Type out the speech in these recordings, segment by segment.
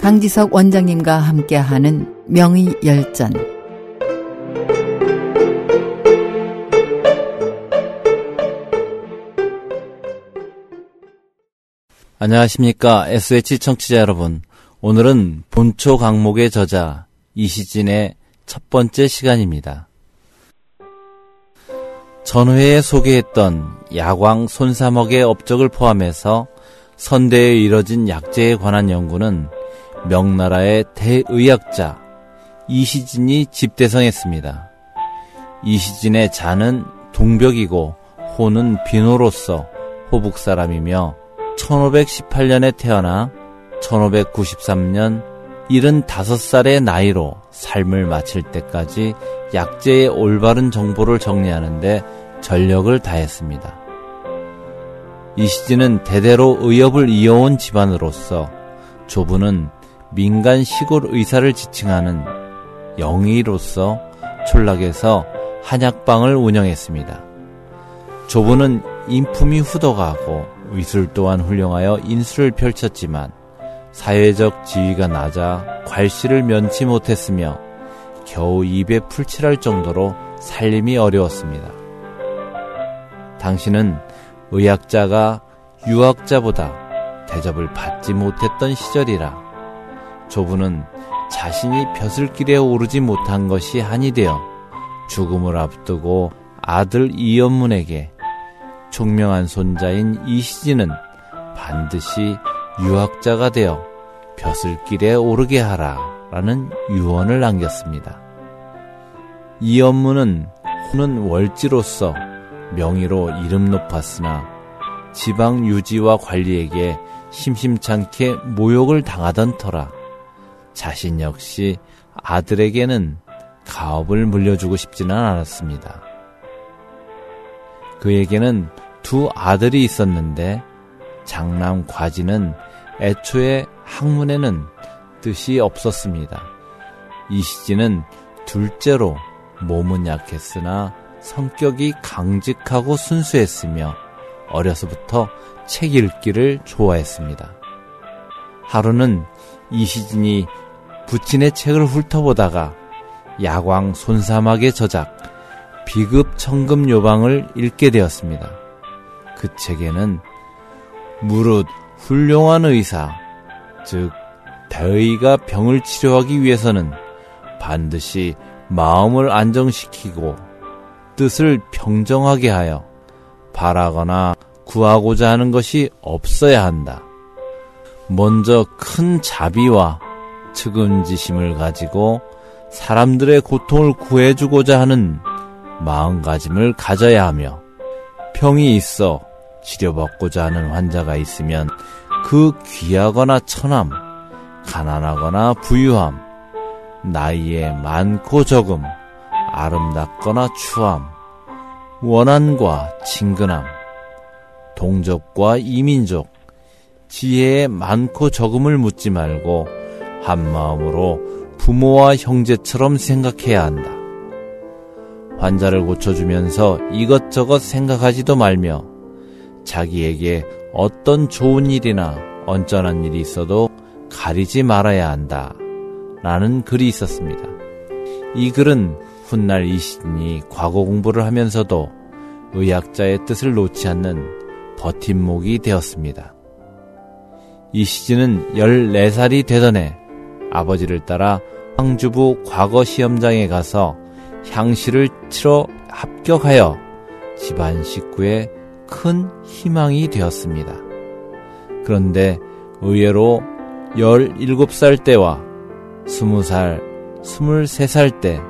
강지석 원장님과 함께하는 명의 열전 안녕하십니까 SH 청취자 여러분 오늘은 본초 강목의 저자 이시진의 첫 번째 시간입니다. 전회에 소개했던 야광 손사먹의 업적을 포함해서 선대에 이뤄진 약재에 관한 연구는 명나라의 대의학자 이시진이 집대성했습니다. 이시진의 자는 동벽이고 호는 비노로서 호북 사람이며 1518년에 태어나 1593년 75살의 나이로 삶을 마칠 때까지 약재의 올바른 정보를 정리하는데 전력을 다했습니다. 이시진은 대대로 의협을 이어온 집안으로서 조부는 민간 시골 의사를 지칭하는 영의로서 촌락에서 한약방을 운영했습니다. 조부는 인품이 후덕하고 의술 또한 훌륭하여 인수를 펼쳤지만 사회적 지위가 낮아 괄시를 면치 못했으며 겨우 입에 풀칠할 정도로 살림이 어려웠습니다. 당신은 의학자가 유학자보다 대접을 받지 못했던 시절이라 조부는 자신이 벼슬길에 오르지 못한 것이 한이 되어 죽음을 앞두고 아들 이연문에게 총명한 손자인 이시진은 반드시 유학자가 되어 벼슬길에 오르게 하라 라는 유언을 남겼습니다. 이연문은 호는 월지로서 명의로 이름 높았으나 지방 유지와 관리에게 심심찮게 모욕을 당하던 터라 자신 역시 아들에게는 가업을 물려주고 싶지는 않았습니다. 그에게는 두 아들이 있었는데 장남 과지는 애초에 학문에는 뜻이 없었습니다. 이시진은 둘째로 몸은 약했으나 성격이 강직하고 순수했으며 어려서부터 책 읽기를 좋아했습니다. 하루는 이시진이 부친의 책을 훑어보다가 야광 손사막의 저작 비급 청금 요방을 읽게 되었습니다. 그 책에는 무릇 훌륭한 의사, 즉 대의가 병을 치료하기 위해서는 반드시 마음을 안정시키고 뜻을 평정하게 하여 바라거나 구하고자 하는 것이 없어야 한다. 먼저 큰 자비와 측은지심을 가지고 사람들의 고통을 구해주고자 하는 마음가짐을 가져야 하며 병이 있어 치료받고자 하는 환자가 있으면 그 귀하거나 천함, 가난하거나 부유함, 나이에 많고 적음, 아름답거나 추함, 원한과 친근함, 동족과 이민족, 지혜에 많고 적음을 묻지 말고 한 마음으로 부모와 형제처럼 생각해야 한다. 환자를 고쳐주면서 이것저것 생각하지도 말며 자기에게 어떤 좋은 일이나 언짢은 일이 있어도 가리지 말아야 한다. 라는 글이 있었습니다. 이 글은 훗날 이신이 과거 공부를 하면서도 의학자의 뜻을 놓지 않는 버팀목이 되었습니다. 이시진은 14살이 되던 해 아버지를 따라 황주부 과거 시험장에 가서 향시를 치러 합격하여 집안 식구의 큰 희망이 되었습니다. 그런데 의외로 17살 때와 20살, 23살 때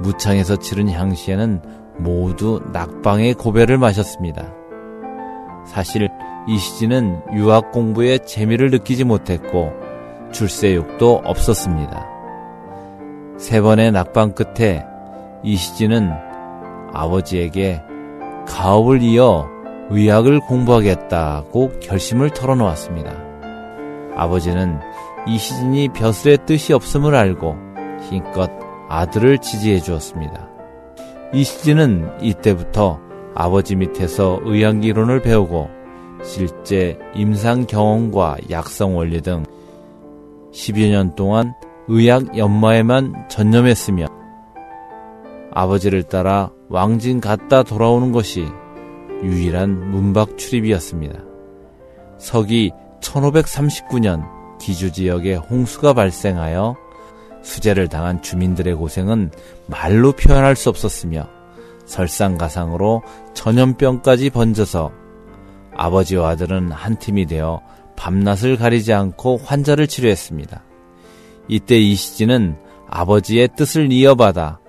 무창에서 치른 향시에는 모두 낙방의 고배를 마셨습니다. 사실 이시진은 유학 공부에 재미를 느끼지 못했고 출세욕도 없었습니다. 세 번의 낙방 끝에 이시진은 아버지에게 가업을 이어 의학을 공부하겠다고 결심을 털어놓았습니다. 아버지는 이시진이 벼슬의 뜻이 없음을 알고 힘껏 아들을 지지해 주었습니다. 이시진은 이때부터 아버지 밑에서 의학이론을 배우고 실제 임상 경험과 약성 원리 등 10여 년 동안 의학 연마에만 전념했으며 아버지를 따라 왕진 갔다 돌아오는 것이 유일한 문박 출입이었습니다. 서기 1539년 기주 지역에 홍수가 발생하여 수재를 당한 주민들의 고생은 말로 표현할 수 없었으며 설상가상으로 전염병까지 번져서 아버지와 아들은 한 팀이 되어 밤낮을 가리지 않고 환자를 치료했습니다. 이때 이시진은 아버지의 뜻을 이어받아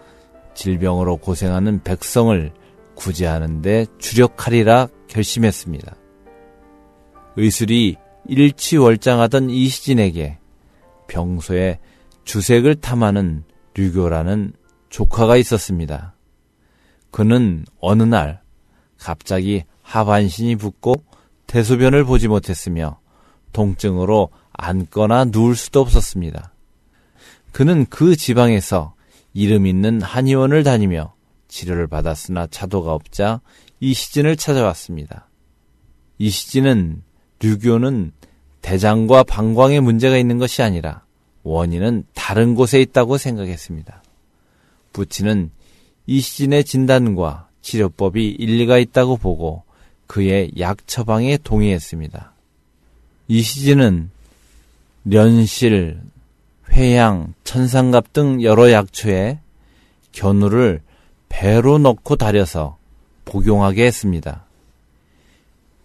질병으로 고생하는 백성을 구제하는 데 주력하리라 결심했습니다. 의술이 일치월장하던 이시진에게 평소에 주색을 탐하는 류교라는 조카가 있었습니다. 그는 어느 날 갑자기 하반신이 붓고 대소변을 보지 못했으며 통증으로 앉거나 누울 수도 없었습니다. 그는 그 지방에서 이름 있는 한의원을 다니며 치료를 받았으나 차도가 없자 이시진을 찾아왔습니다. 이시진은 류교는 대장과 방광에 문제가 있는 것이 아니라 원인은 다른 곳에 있다고 생각했습니다. 부치는 이시진의 진단과 치료법이 일리가 있다고 보고 그의 약 처방에 동의했습니다. 이시진은 련실, 회양, 천상갑 등 여러 약초에 견우를 배로 넣고 달여서 복용하게 했습니다.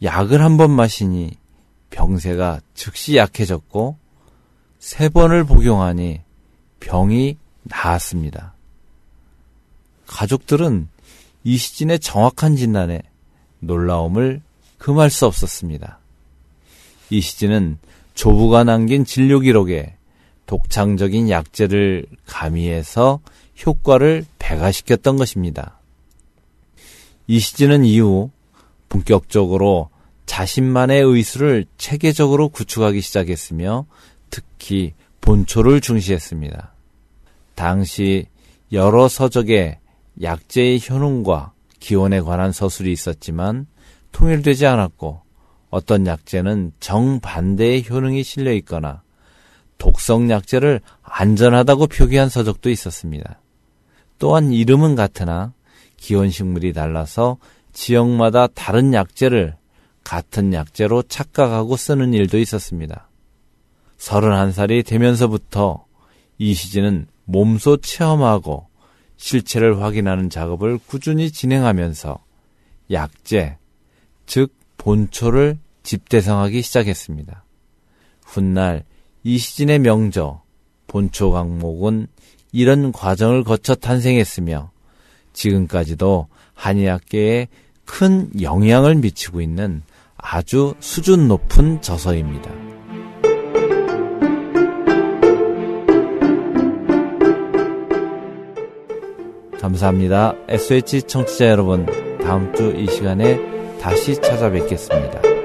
약을 한 번 마시니 병세가 즉시 약해졌고 세 번을 복용하니 병이 나았습니다. 가족들은 이시진의 정확한 진단에 놀라움을 금할 수 없었습니다. 이시진은 조부가 남긴 진료 기록에 독창적인 약재를 가미해서 효과를 배가시켰던 것입니다. 이시진은 이후 본격적으로 자신만의 의술을 체계적으로 구축하기 시작했으며 특히 본초를 중시했습니다. 당시 여러 서적에 약재의 효능과 기원에 관한 서술이 있었지만 통일되지 않았고 어떤 약재는 정반대의 효능이 실려 있거나 독성 약재를 안전하다고 표기한 서적도 있었습니다. 또한 이름은 같으나 기원 식물이 달라서 지역마다 다른 약재를 같은 약재로 착각하고 쓰는 일도 있었습니다. 31살이 되면서부터 이시진은 몸소 체험하고 실체를 확인하는 작업을 꾸준히 진행하면서 약재, 즉 본초를 집대성하기 시작했습니다. 훗날 이시진의 명저, 본초 강목은 이런 과정을 거쳐 탄생했으며 지금까지도 한의학계에 큰 영향을 미치고 있는 아주 수준 높은 저서입니다. 감사합니다. SH 청취자 여러분, 다음 주 이 시간에 다시 찾아뵙겠습니다.